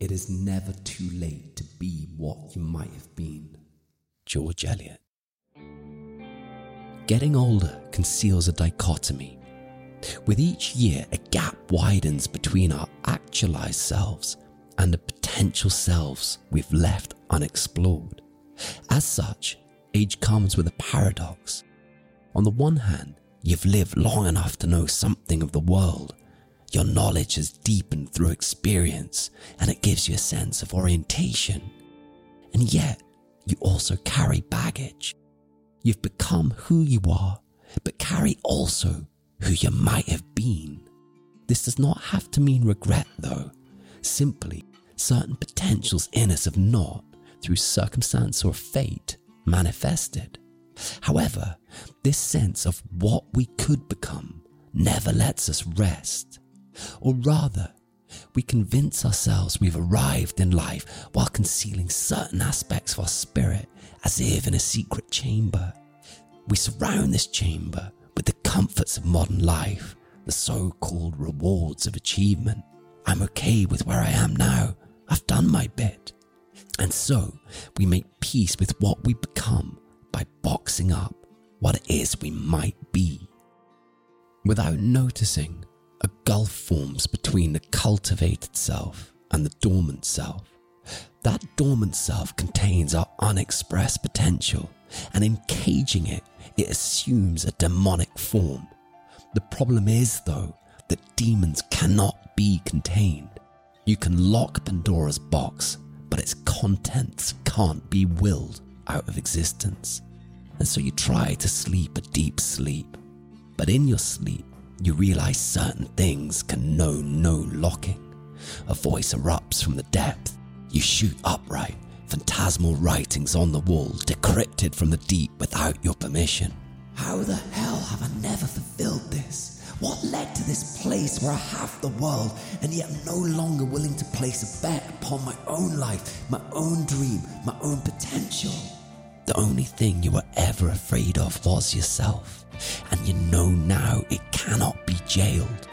It is never too late to be what you might have been. George Eliot. Getting older conceals a dichotomy. With each year, a gap widens between our actualized selves and the potential selves we've left unexplored. As such, age comes with a paradox. On the one hand, you've lived long enough to know something of the world. Your knowledge has deepened through experience and it gives you a sense of orientation. And yet, you also carry baggage. You've become who you are, but carry also who you might have been. This does not have to mean regret, though. Simply, certain potentials in us have not, through circumstance or fate, manifested. However, this sense of what we could become never lets us rest. Or rather, we convince ourselves we've arrived in life while concealing certain aspects of our spirit as if in a secret chamber. We surround this chamber with the comforts of modern life, the so called rewards of achievement. I'm okay with where I am now. I've done my bit. And so we make peace with what we become by boxing up what it is we might be. Without noticing, a gulf forms between the cultivated self and the dormant self. That dormant self contains our unexpressed potential, and in caging it, it assumes a demonic form. The problem is, though, that demons cannot be contained. You can lock Pandora's box, but its contents can't be willed out of existence. And so you try to sleep a deep sleep. But in your sleep, you realize certain things can know no locking. A voice erupts from the depth. You shoot upright, phantasmal writings on the wall, decrypted from the deep without your permission. How the hell have I never fulfilled this? What led to this place where I have the world and yet no longer willing to place a bet upon my own life, my own dream, my own potential? The only thing you were ever afraid of was yourself, and you know now it cannot be jailed.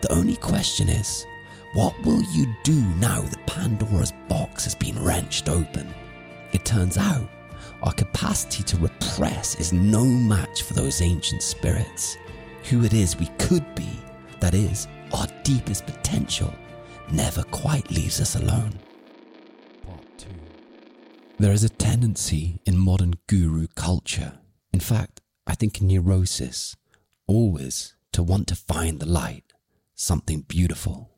The only question is, what will you do now that Pandora's box has been wrenched open? It turns out our capacity to repress is no match for those ancient spirits who it is we could be, that is, our deepest potential, never quite leaves us alone. Part 2 There is a tendency in modern guru culture, in fact, I think in neurosis, always to want to find the light, something beautiful.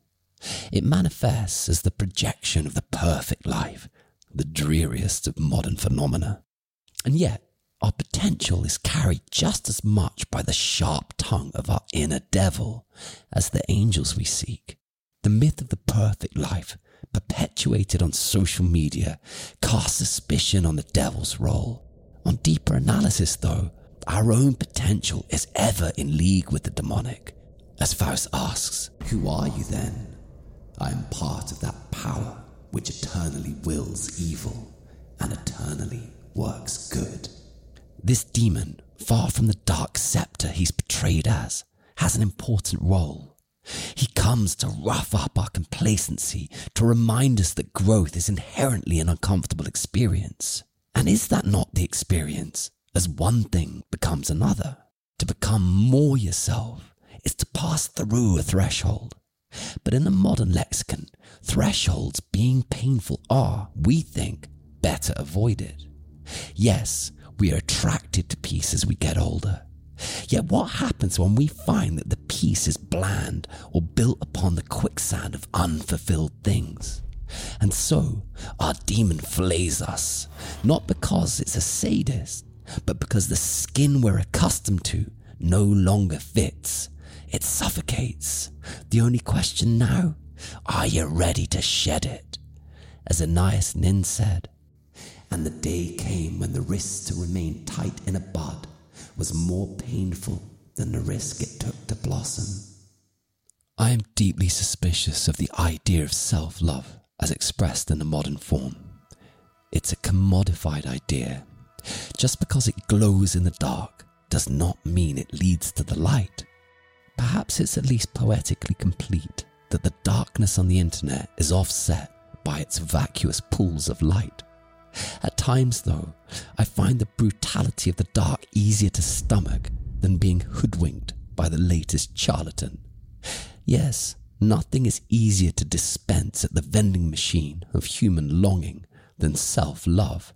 It manifests as the projection of the perfect life, the dreariest of modern phenomena. And yet, our potential is carried just as much by the sharp tongue of our inner devil as the angels we seek. The myth of the perfect life, perpetuated on social media, casts suspicion on the devil's role. On deeper analysis, though, our own potential is ever in league with the demonic. As Faust asks, Who are you then? I am part of that power which eternally wills evil and eternally works good. This demon, far from the dark scepter he's portrayed as, has an important role. He comes to rough up our complacency, to remind us that growth is inherently an uncomfortable experience. And is that not the experience as one thing becomes another? To become more yourself is to pass through a threshold. But in the modern lexicon, thresholds being painful are, we think, better avoided. Yes, we are attracted to peace as we get older. Yet what happens when we find that the peace is bland or built upon the quicksand of unfulfilled things? And so our demon flays us, not because it's a sadist, but because the skin we're accustomed to no longer fits. It suffocates. The only question now, are you ready to shed it? As Anais Nin said, and the day came when the wrists to remain tight in a bud was more painful than the risk it took to blossom. I am deeply suspicious of the idea of self love as expressed in the modern form. It's a commodified idea. Just because it glows in the dark does not mean it leads to the light. Perhaps it's at least poetically complete that the darkness on the internet is offset by its vacuous pools of light. At times, though, I find the brutality of the dark easier to stomach than being hoodwinked by the latest charlatan. Yes, nothing is easier to dispense at the vending machine of human longing than self love.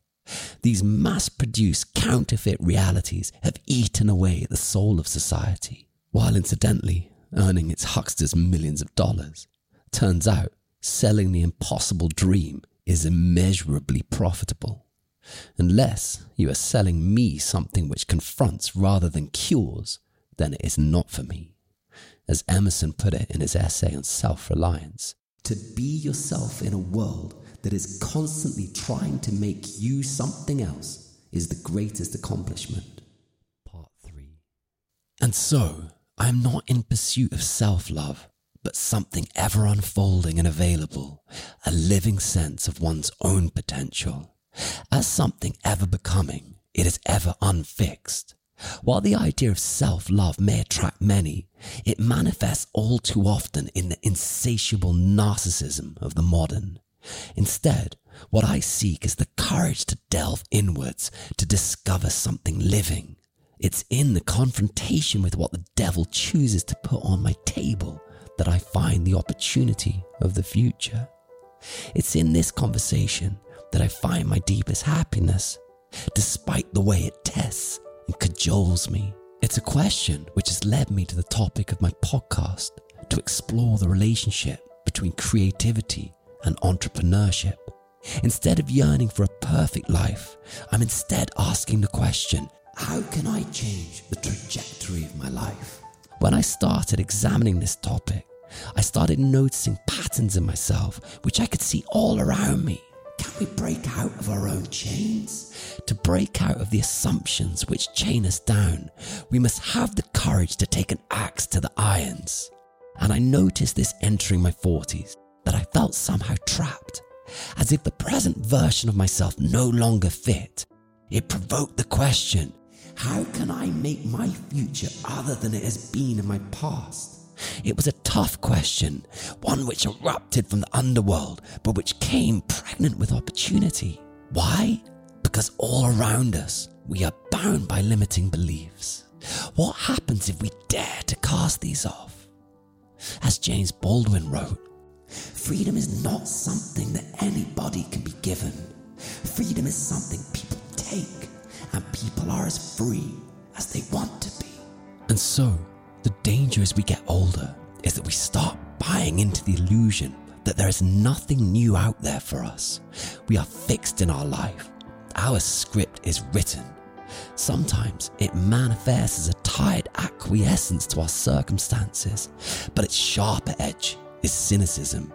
These mass produced counterfeit realities have eaten away the soul of society, while incidentally earning its hucksters millions of dollars. Turns out, selling the impossible dream is immeasurably profitable. Unless you are selling me something which confronts rather than cures, then it is not for me. As Emerson put it in his essay on self reliance, to be yourself in a world that is constantly trying to make you something else is the greatest accomplishment. Part 3. And so, I am not in pursuit of self love, but something ever unfolding and available, a living sense of one's own potential. As something ever becoming, it is ever unfixed. While the idea of self love may attract many, it manifests all too often in the insatiable narcissism of the modern. Instead, what I seek is the courage to delve inwards to discover something living. It's in the confrontation with what the devil chooses to put on my table that I find the opportunity of the future. It's in this conversation that I find my deepest happiness, despite the way it tests and cajoles me. It's a question which has led me to the topic of my podcast to explore the relationship between creativity and entrepreneurship. Instead of yearning for a perfect life, I'm instead asking the question how can I change the trajectory of my life? When I started examining this topic, I started noticing patterns in myself which I could see all around me. Can we break out of our own chains? To break out of the assumptions which chain us down, we must have the courage to take an axe to the irons. And I noticed this entering my 40s that I felt somehow trapped, as if the present version of myself no longer fit. It provoked the question how can I make my future other than it has been in my past? It was a tough question, one which erupted from the underworld, but which came pregnant with opportunity. Why? Because all around us, we are bound by limiting beliefs. What happens if we dare to cast these off? As James Baldwin wrote, Freedom is not something that anybody can be given. Freedom is something people take, and people are as free as they want to be. And so, the danger as we get older is that we start buying into the illusion that there is nothing new out there for us. We are fixed in our life. Our script is written. Sometimes it manifests as a tired acquiescence to our circumstances, but its sharper edge is cynicism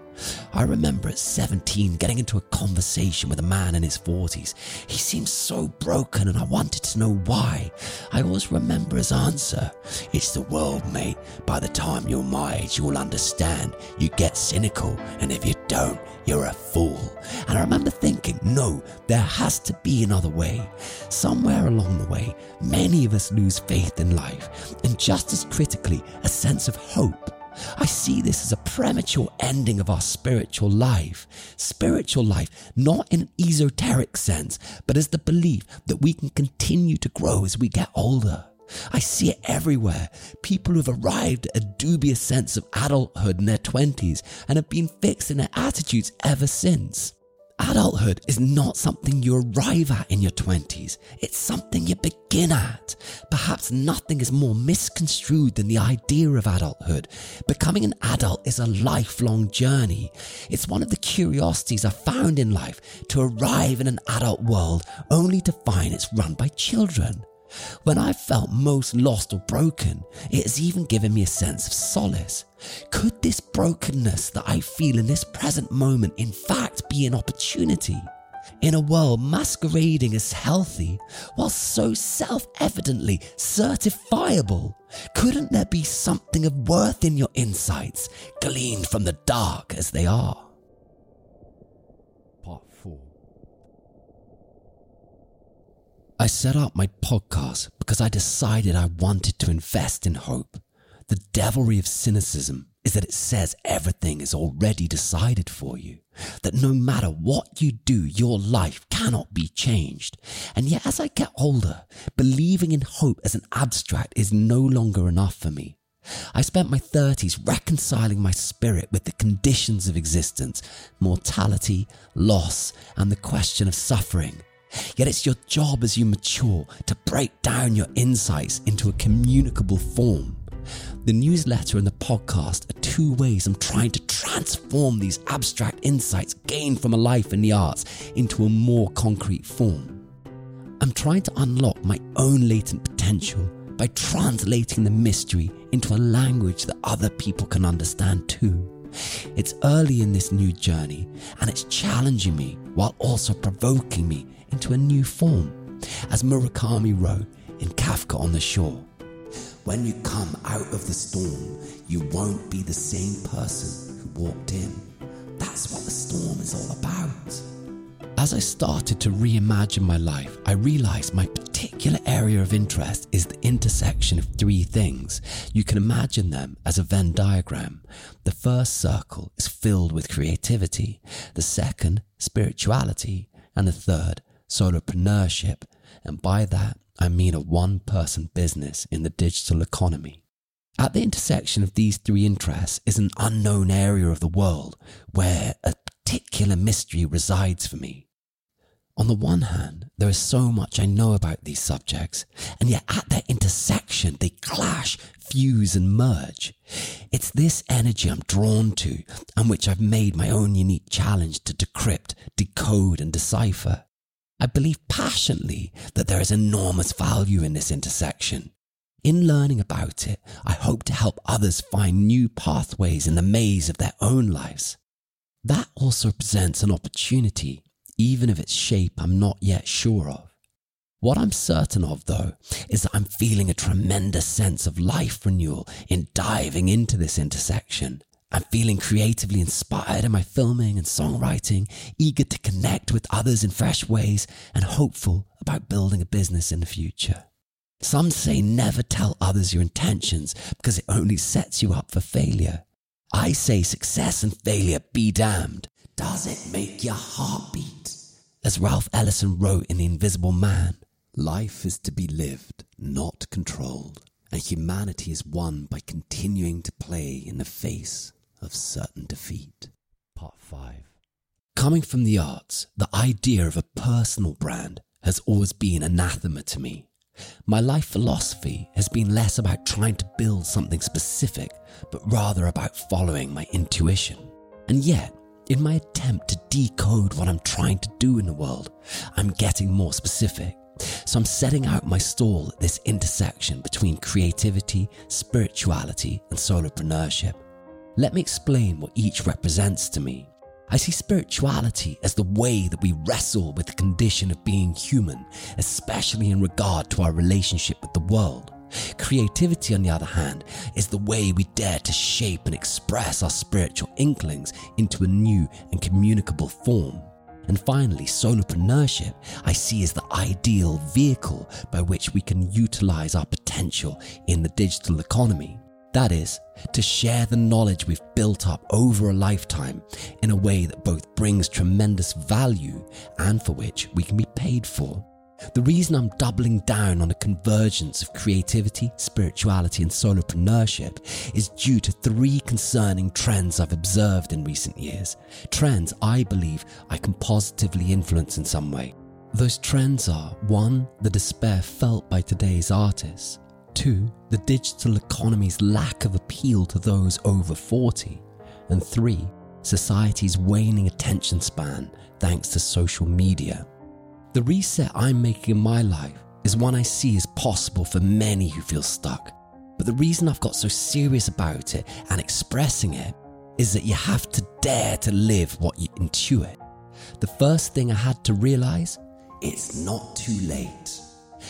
I remember at 17 getting into a conversation with a man in his 40s. He seemed so broken and I wanted to know why. I always remember his answer It's the world, mate. By the time you're my age, you'll understand. You get cynical, and if you don't, you're a fool. And I remember thinking, no, there has to be another way. Somewhere along the way, many of us lose faith in life, and just as critically, a sense of hope. I see this as a premature ending of our spiritual life. Spiritual life, not in an esoteric sense, but as the belief that we can continue to grow as we get older. I see it everywhere. People who've arrived at a dubious sense of adulthood in their 20s and have been fixed in their attitudes ever since. Adulthood is not something you arrive at in your 20s, it's something you begin at. Perhaps nothing is more misconstrued than the idea of adulthood. Becoming an adult is a lifelong journey. It's one of the curiosities I found in life to arrive in an adult world only to find it's run by children. When I felt most lost or broken, it has even given me a sense of solace. Could this brokenness that I feel in this present moment in fact be an opportunity? In a world masquerading as healthy, while so self evidently certifiable, couldn't there be something of worth in your insights, gleaned from the dark as they are? I set up my podcast because I decided I wanted to invest in hope. The devilry of cynicism is that it says everything is already decided for you. That no matter what you do, your life cannot be changed. And yet, as I get older, believing in hope as an abstract is no longer enough for me. I spent my 30s reconciling my spirit with the conditions of existence, mortality, loss, and the question of suffering. Yet it's your job as you mature to break down your insights into a communicable form. The newsletter and the podcast are two ways I'm trying to transform these abstract insights gained from a life in the arts into a more concrete form. I'm trying to unlock my own latent potential by translating the mystery into a language that other people can understand too. It's early in this new journey and it's challenging me while also provoking me into a new form, as Murakami wrote in Kafka on the Shore. When you come out of the storm, you won't be the same person who walked in. That's what the storm is all about. As I started to reimagine my life, I realized my particular area of interest is the intersection of three things. You can imagine them as a Venn diagram. The first circle is filled with creativity, the second, spirituality, and the third, solopreneurship. And by that, I mean a one person business in the digital economy. At the intersection of these three interests is an unknown area of the world where a particular mystery resides for me. On the one hand, there is so much I know about these subjects, and yet at their intersection, they clash, fuse, and merge. It's this energy I'm drawn to, and which I've made my own unique challenge to decrypt, decode, and decipher. I believe passionately that there is enormous value in this intersection. In learning about it, I hope to help others find new pathways in the maze of their own lives. That also presents an opportunity even if its shape I'm not yet sure of. What I'm certain of, though, is that I'm feeling a tremendous sense of life renewal in diving into this intersection. I'm feeling creatively inspired in my filming and songwriting, eager to connect with others in fresh ways, and hopeful about building a business in the future. Some say never tell others your intentions because it only sets you up for failure. I say success and failure be damned. Does it make your heart beat? As Ralph Ellison wrote in The Invisible Man, life is to be lived, not controlled, and humanity is won by continuing to play in the face of certain defeat. Part 5. Coming from the arts, the idea of a personal brand has always been anathema to me. My life philosophy has been less about trying to build something specific, but rather about following my intuition. And yet, in my attempt to decode what I'm trying to do in the world, I'm getting more specific. So I'm setting out my stall at this intersection between creativity, spirituality, and solopreneurship. Let me explain what each represents to me. I see spirituality as the way that we wrestle with the condition of being human, especially in regard to our relationship with the world. Creativity, on the other hand, is the way we dare to shape and express our spiritual inklings into a new and communicable form. And finally, solopreneurship I see as the ideal vehicle by which we can utilize our potential in the digital economy. That is, to share the knowledge we've built up over a lifetime in a way that both brings tremendous value and for which we can be paid for. The reason I'm doubling down on a convergence of creativity, spirituality, and solopreneurship is due to three concerning trends I've observed in recent years. Trends I believe I can positively influence in some way. Those trends are 1. The despair felt by today's artists, 2. The digital economy's lack of appeal to those over 40, and 3. Society's waning attention span thanks to social media. The reset I'm making in my life is one I see as possible for many who feel stuck. But the reason I've got so serious about it and expressing it is that you have to dare to live what you intuit. The first thing I had to realize it's not too late.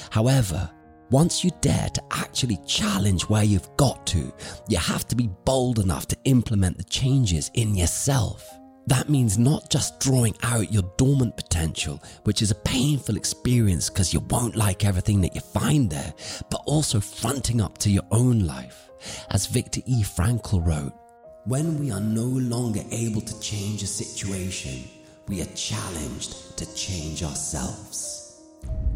However, once you dare to actually challenge where you've got to, you have to be bold enough to implement the changes in yourself. That means not just drawing out your dormant potential, which is a painful experience because you won't like everything that you find there, but also fronting up to your own life. As Viktor E. Frankl wrote, When we are no longer able to change a situation, we are challenged to change ourselves.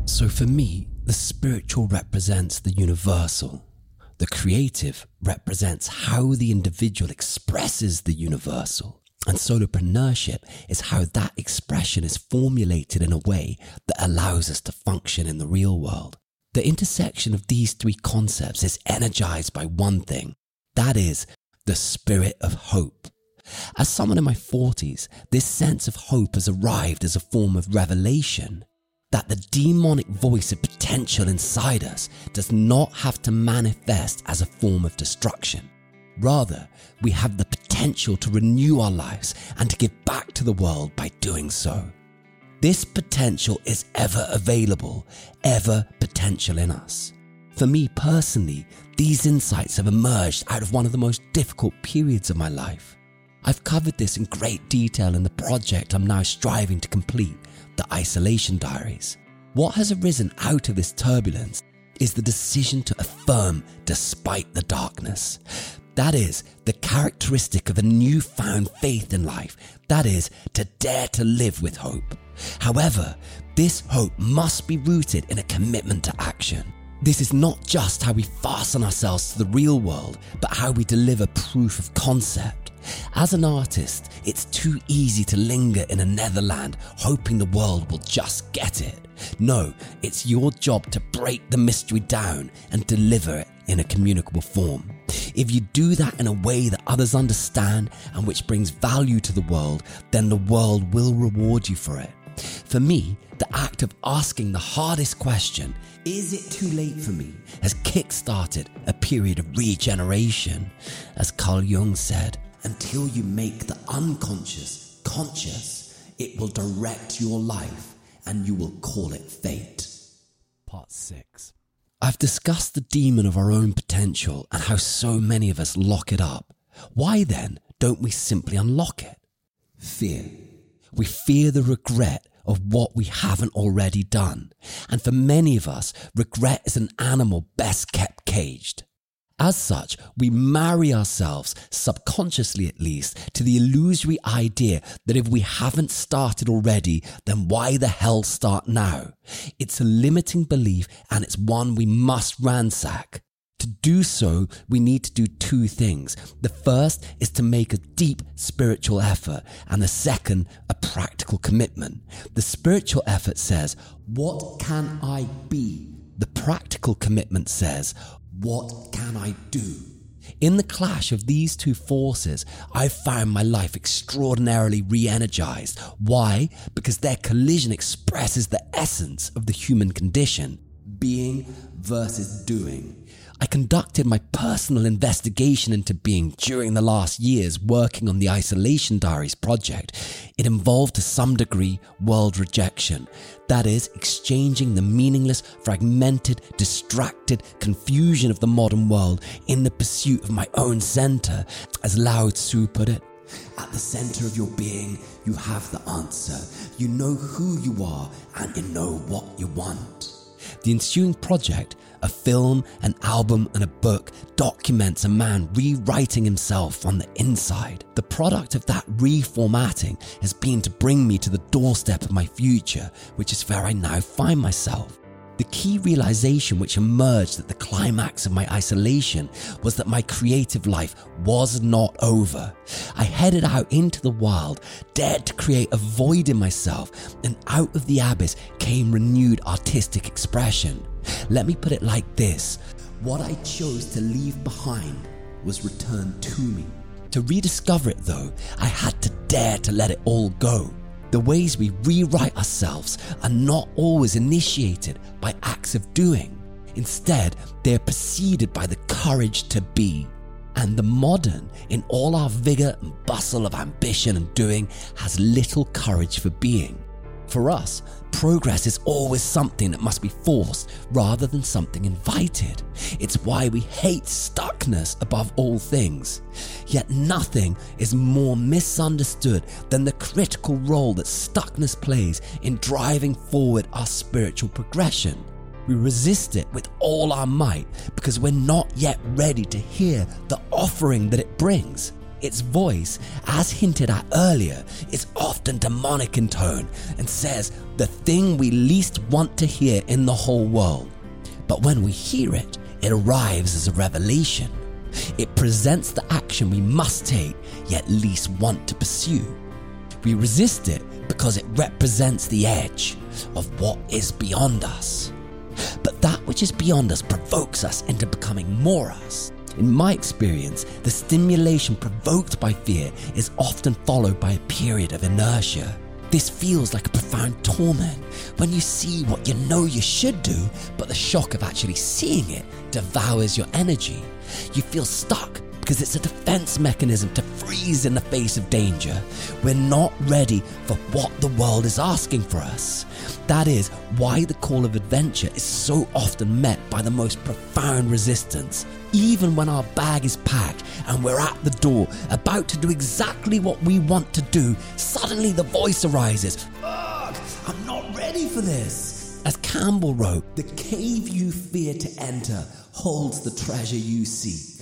So for me, the spiritual represents the universal. The creative represents how the individual expresses the universal. And solopreneurship is how that expression is formulated in a way that allows us to function in the real world. The intersection of these three concepts is energized by one thing that is, the spirit of hope. As someone in my 40s, this sense of hope has arrived as a form of revelation that the demonic voice of potential inside us does not have to manifest as a form of destruction. Rather, we have the potential to renew our lives and to give back to the world by doing so. This potential is ever available, ever potential in us. For me personally, these insights have emerged out of one of the most difficult periods of my life. I've covered this in great detail in the project I'm now striving to complete, the Isolation Diaries. What has arisen out of this turbulence is the decision to affirm despite the darkness. That is the characteristic of a newfound faith in life. That is to dare to live with hope. However, this hope must be rooted in a commitment to action. This is not just how we fasten ourselves to the real world, but how we deliver proof of concept. As an artist, it's too easy to linger in a netherland hoping the world will just get it. No, it's your job to break the mystery down and deliver it in a communicable form. If you do that in a way that others understand and which brings value to the world, then the world will reward you for it. For me, the act of asking the hardest question, is it too late for me, has kick-started a period of regeneration. As Carl Jung said, until you make the unconscious conscious, it will direct your life and you will call it fate. Part 6 I've discussed the demon of our own potential and how so many of us lock it up. Why then don't we simply unlock it? Fear. We fear the regret of what we haven't already done. And for many of us, regret is an animal best kept caged. As such, we marry ourselves, subconsciously at least, to the illusory idea that if we haven't started already, then why the hell start now? It's a limiting belief and it's one we must ransack. To do so, we need to do two things. The first is to make a deep spiritual effort, and the second, a practical commitment. The spiritual effort says, What can I be? The practical commitment says, What can I do? In the clash of these two forces, I've found my life extraordinarily re energized. Why? Because their collision expresses the essence of the human condition being versus doing. I conducted my personal investigation into being during the last years working on the Isolation Diaries project. It involved to some degree world rejection. That is, exchanging the meaningless, fragmented, distracted confusion of the modern world in the pursuit of my own center, as Lao Tzu put it. At the center of your being, you have the answer. You know who you are and you know what you want. The ensuing project a film, an album, and a book documents a man rewriting himself on the inside. The product of that reformatting has been to bring me to the doorstep of my future, which is where I now find myself. The key realization which emerged at the climax of my isolation was that my creative life was not over. I headed out into the wild, dared to create a void in myself, and out of the abyss came renewed artistic expression. Let me put it like this what I chose to leave behind was returned to me. To rediscover it, though, I had to dare to let it all go. The ways we rewrite ourselves are not always initiated by acts of doing. Instead, they are preceded by the courage to be. And the modern, in all our vigour and bustle of ambition and doing, has little courage for being. For us, progress is always something that must be forced rather than something invited. It's why we hate stuckness above all things. Yet nothing is more misunderstood than the critical role that stuckness plays in driving forward our spiritual progression. We resist it with all our might because we're not yet ready to hear the offering that it brings. Its voice, as hinted at earlier, is often demonic in tone and says the thing we least want to hear in the whole world. But when we hear it, it arrives as a revelation. It presents the action we must take, yet least want to pursue. We resist it because it represents the edge of what is beyond us. But that which is beyond us provokes us into becoming more us. In my experience, the stimulation provoked by fear is often followed by a period of inertia. This feels like a profound torment when you see what you know you should do, but the shock of actually seeing it devours your energy. You feel stuck because it's a defense mechanism to freeze in the face of danger. We're not ready for what the world is asking for us. That is why the call of adventure is so often met by the most profound resistance. Even when our bag is packed and we're at the door, about to do exactly what we want to do, suddenly the voice arises Fuck! I'm not ready for this. As Campbell wrote, The cave you fear to enter holds the treasure you seek.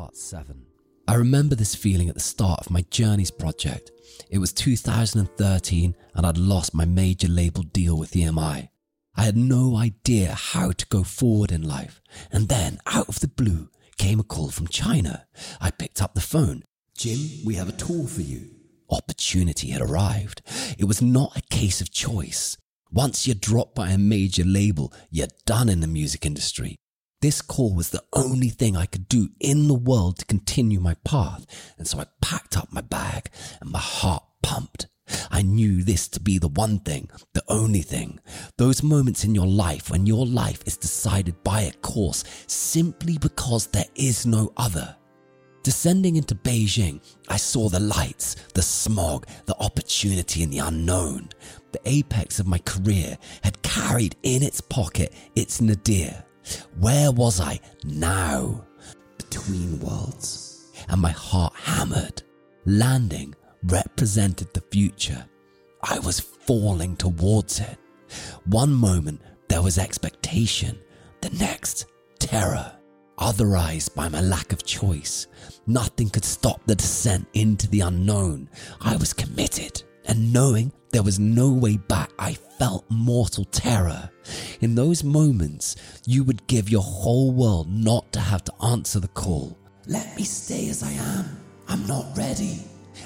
Part 7. I remember this feeling at the start of my Journeys project. It was 2013 and I'd lost my major label deal with EMI. I had no idea how to go forward in life. And then, out of the blue, came a call from China. I picked up the phone. Jim, we have a tour for you. Opportunity had arrived. It was not a case of choice. Once you're dropped by a major label, you're done in the music industry. This call was the only thing I could do in the world to continue my path, and so I packed up my bag and my heart pumped. I knew this to be the one thing, the only thing. Those moments in your life when your life is decided by a course simply because there is no other. Descending into Beijing, I saw the lights, the smog, the opportunity and the unknown. The apex of my career had carried in its pocket its nadir. Where was I now? Between worlds. And my heart hammered. Landing represented the future. I was falling towards it. One moment there was expectation, the next, terror. Otherized by my lack of choice, nothing could stop the descent into the unknown. I was committed, and knowing there was no way back, I felt mortal terror. In those moments, you would give your whole world not to have to answer the call. Let me stay as I am. I'm not ready.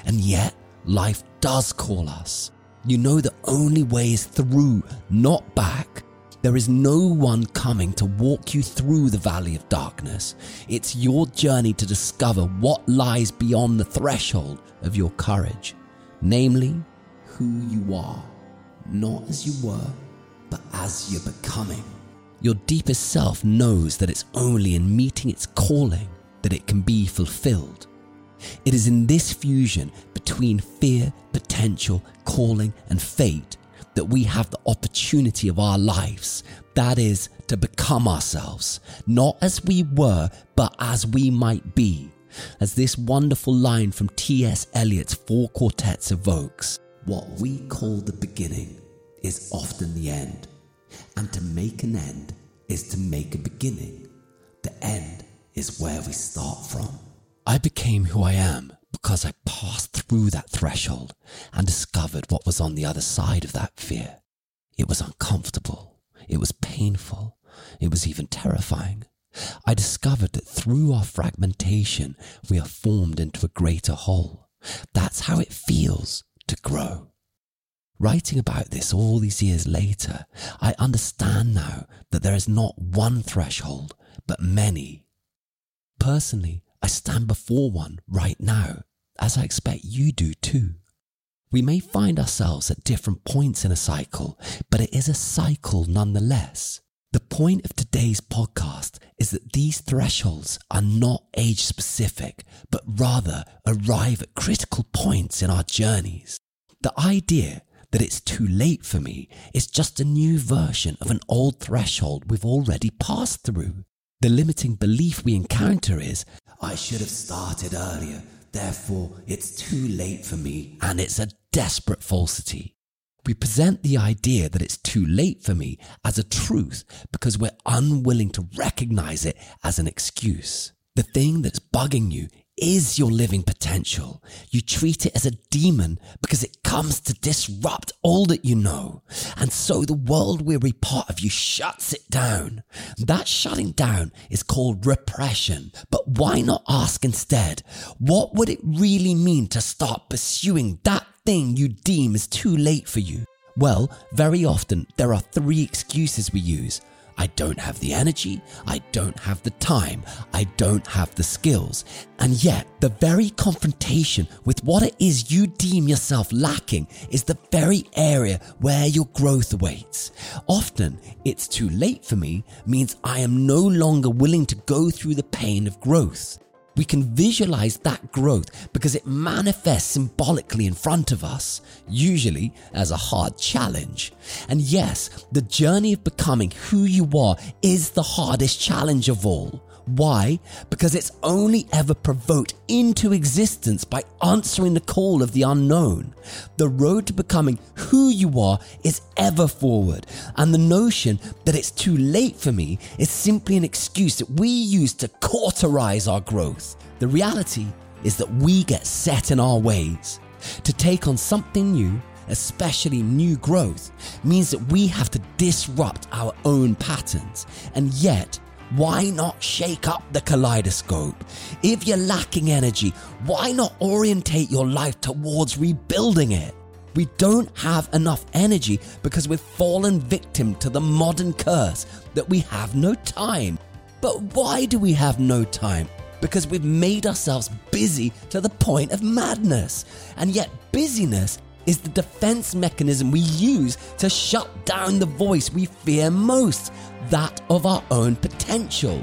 And yet, life does call us. You know the only way is through, not back. There is no one coming to walk you through the valley of darkness. It's your journey to discover what lies beyond the threshold of your courage, namely, Who you are. Not as you were, but as you're becoming. your deepest self knows that it's only in meeting its calling that it can be fulfilled. It is in this fusion between fear, potential, calling, and fate that we have the opportunity of our lives. That is, to become ourselves, not as we were, but as we might be. As this wonderful line from T.S. Eliot's Four Quartets evokes What we call the beginning is often the end. And to make an end is to make a beginning. The end is where we start from. I became who I am because I passed through that threshold and discovered what was on the other side of that fear. It was uncomfortable. It was painful. It was even terrifying. I discovered that through our fragmentation, we are formed into a greater whole. That's how it feels to grow. Writing about this all these years later, I understand now that there is not one threshold, but many. Personally, I stand before one right now, as I expect you do too. We may find ourselves at different points in a cycle, but it is a cycle nonetheless. The point of today's podcast is that these thresholds are not age specific, but rather arrive at critical points in our journeys. The idea that it's too late for me is just a new version of an old threshold we've already passed through. The limiting belief we encounter is, I should have started earlier, therefore it's too late for me. and it's a desperate falsity. We present the idea that it's too late for me as a truth because we're unwilling to recognize it as an excuse. The thing that's bugging you is your living potential. You treat it as a demon because it comes to disrupt all that you know. And so the world weary part of you shuts it down. That shutting down is called repression. But why not ask instead, what would it really mean to start pursuing that thing you deem is too late for you? Well, very often there are three excuses we use. I don't have the energy, I don't have the time, I don't have the skills. And yet, the very confrontation with what it is you deem yourself lacking is the very area where your growth awaits. Often, it's too late for me means I am no longer willing to go through the pain of growth. We can visualize that growth because it manifests symbolically in front of us, usually as a hard challenge. And yes, the journey of becoming who you are is the hardest challenge of all. Why? Because it's only ever provoked into existence by answering the call of the unknown. The road to becoming who you are is ever forward, and the notion that it's too late for me is simply an excuse that we use to cauterize our growth. The reality is that we get set in our ways. To take on something new, especially new growth, means that we have to disrupt our own patterns, and yet why not shake up the kaleidoscope? If you're lacking energy, why not orientate your life towards rebuilding it? We don't have enough energy because we've fallen victim to the modern curse that we have no time. But why do we have no time? Because we've made ourselves busy to the point of madness. And yet, busyness is the defense mechanism we use to shut down the voice we fear most that of our own potential.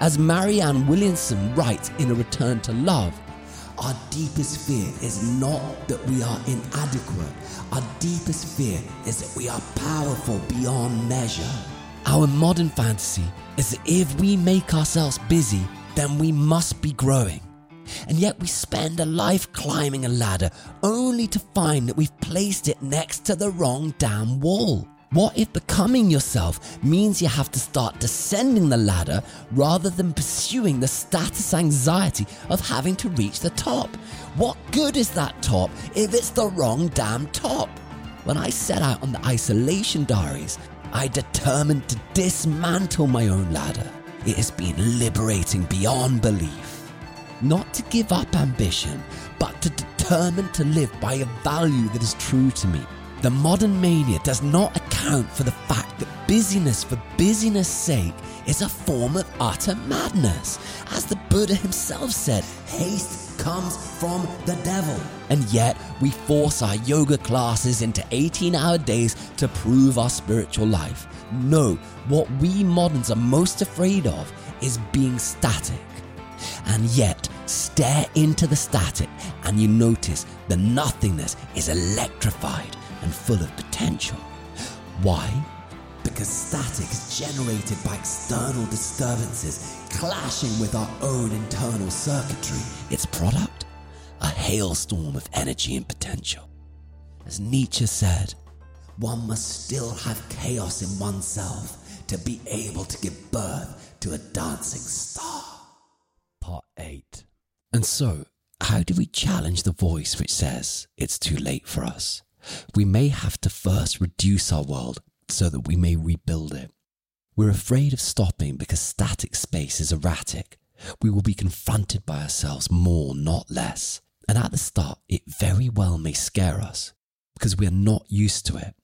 As Marianne Williamson writes in A Return to Love, our deepest fear is not that we are inadequate. Our deepest fear is that we are powerful beyond measure. Our modern fantasy is that if we make ourselves busy, then we must be growing. And yet we spend a life climbing a ladder only to find that we've placed it next to the wrong damn wall. What if becoming yourself means you have to start descending the ladder rather than pursuing the status anxiety of having to reach the top? What good is that top if it's the wrong damn top? When I set out on the isolation diaries, I determined to dismantle my own ladder. It has been liberating beyond belief. Not to give up ambition, but to determine to live by a value that is true to me the modern mania does not account for the fact that busyness for busyness' sake is a form of utter madness. As the Buddha himself said, haste comes from the devil. And yet, we force our yoga classes into 18 hour days to prove our spiritual life. No, what we moderns are most afraid of is being static. And yet, stare into the static and you notice the nothingness is electrified and full of potential. Why? Because static is generated by external disturbances clashing with our own internal circuitry. Its product? A hailstorm of energy and potential. As Nietzsche said, one must still have chaos in oneself to be able to give birth to a dancing star. Part 8. And so, how do we challenge the voice which says it's too late for us? We may have to first reduce our world so that we may rebuild it. We're afraid of stopping because static space is erratic. We will be confronted by ourselves more, not less. And at the start, it very well may scare us because we are not used to it.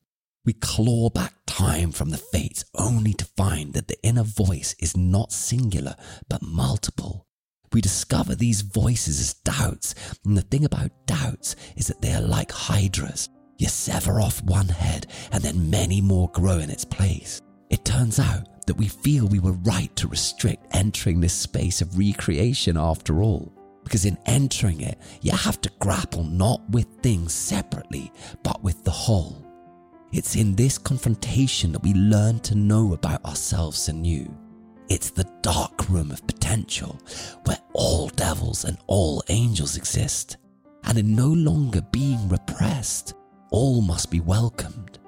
We claw back time from the fates only to find that the inner voice is not singular but multiple. We discover these voices as doubts, and the thing about doubts is that they are like hydras. You sever off one head and then many more grow in its place. It turns out that we feel we were right to restrict entering this space of recreation after all. Because in entering it, you have to grapple not with things separately, but with the whole. It's in this confrontation that we learn to know about ourselves anew. It's the dark room of potential where all devils and all angels exist and in no longer being repressed all must be welcomed.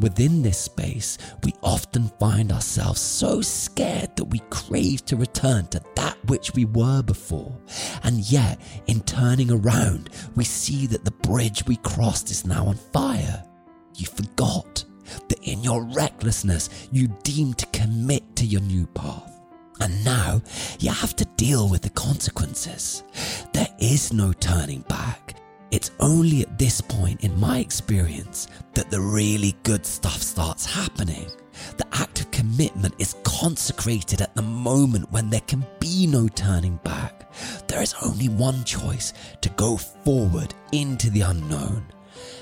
Within this space, we often find ourselves so scared that we crave to return to that which we were before. And yet, in turning around, we see that the bridge we crossed is now on fire. You forgot that in your recklessness, you deemed to commit to your new path. And now you have to deal with the consequences. There is no turning back. It's only at this point, in my experience, that the really good stuff starts happening. The act of commitment is consecrated at the moment when there can be no turning back. There is only one choice to go forward into the unknown.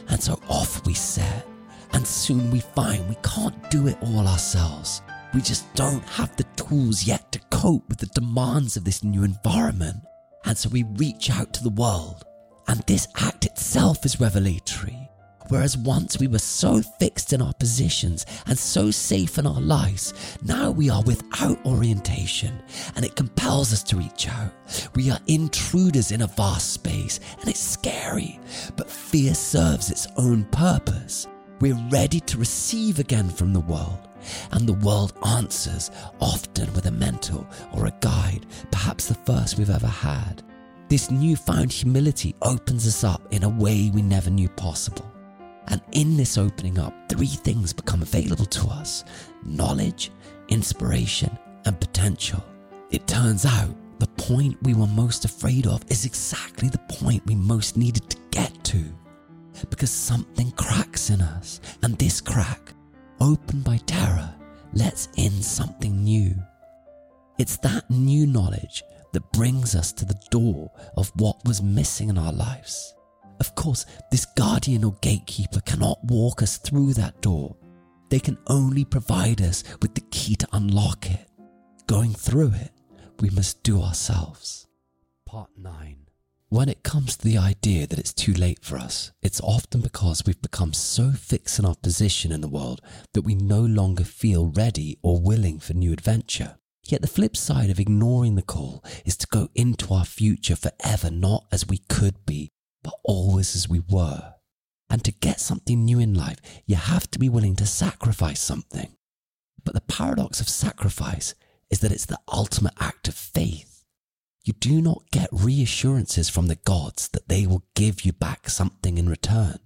And so off we set. And soon we find we can't do it all ourselves. We just don't have the tools yet to cope with the demands of this new environment. And so we reach out to the world and this act itself is revelatory. Whereas once we were so fixed in our positions and so safe in our lives, now we are without orientation and it compels us to reach out. We are intruders in a vast space and it's scary, but fear serves its own purpose. We're ready to receive again from the world, and the world answers, often with a mentor or a guide, perhaps the first we've ever had. This newfound humility opens us up in a way we never knew possible. And in this opening up, three things become available to us knowledge, inspiration, and potential. It turns out the point we were most afraid of is exactly the point we most needed to get to. Because something cracks in us, and this crack, opened by terror, lets in something new. It's that new knowledge that brings us to the door of what was missing in our lives. Of course, this guardian or gatekeeper cannot walk us through that door. They can only provide us with the key to unlock it. Going through it, we must do ourselves. Part 9. When it comes to the idea that it's too late for us, it's often because we've become so fixed in our position in the world that we no longer feel ready or willing for new adventure. Yet the flip side of ignoring the call is to go into our future forever not as we could be, but always as we were. And to get something new in life, you have to be willing to sacrifice something. But the paradox of sacrifice is that it's the ultimate act of faith. You do not get reassurances from the gods that they will give you back something in return.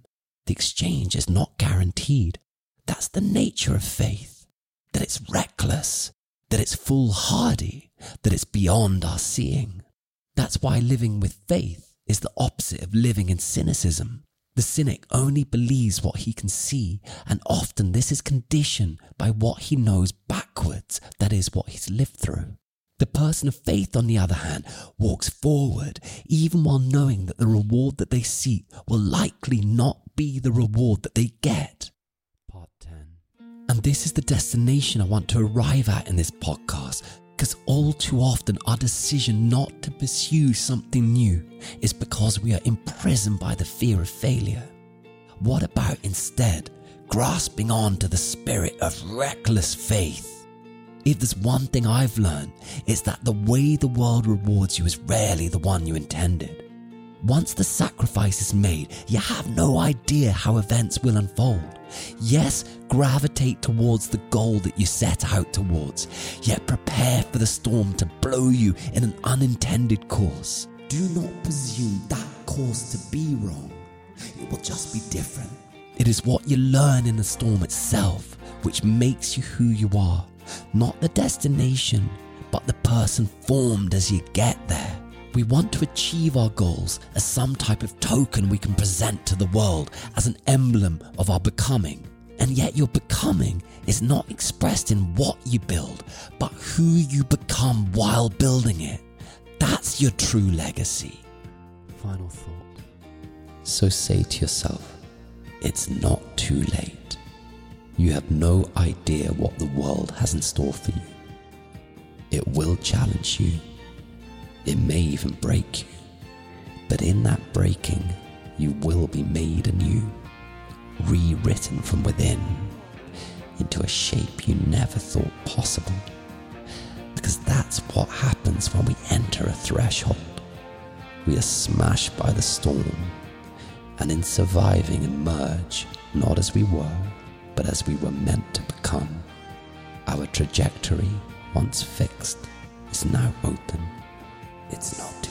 The exchange is not guaranteed. That's the nature of faith, that it's reckless, that it's foolhardy, that it's beyond our seeing. That's why living with faith is the opposite of living in cynicism. The cynic only believes what he can see, and often this is conditioned by what he knows backwards, that is, what he's lived through. The person of faith, on the other hand, walks forward, even while knowing that the reward that they seek will likely not be the reward that they get. This is the destination I want to arrive at in this podcast because all too often our decision not to pursue something new is because we are imprisoned by the fear of failure. What about instead grasping on to the spirit of reckless faith? If there's one thing I've learned, it's that the way the world rewards you is rarely the one you intended. Once the sacrifice is made, you have no idea how events will unfold. Yes, gravitate towards the goal that you set out towards, yet prepare for the storm to blow you in an unintended course. Do not presume that course to be wrong, it will just be different. It is what you learn in the storm itself which makes you who you are, not the destination, but the person formed as you get there. We want to achieve our goals as some type of token we can present to the world as an emblem of our becoming. And yet, your becoming is not expressed in what you build, but who you become while building it. That's your true legacy. Final thought. So say to yourself, it's not too late. You have no idea what the world has in store for you. It will challenge you it may even break you. But in that breaking, you will be made anew, rewritten from within into a shape you never thought possible. Because that's what happens when we enter a threshold. We are smashed by the storm, and in surviving emerge not as we were, but as we were meant to become. Our trajectory, once fixed, is now open. It's not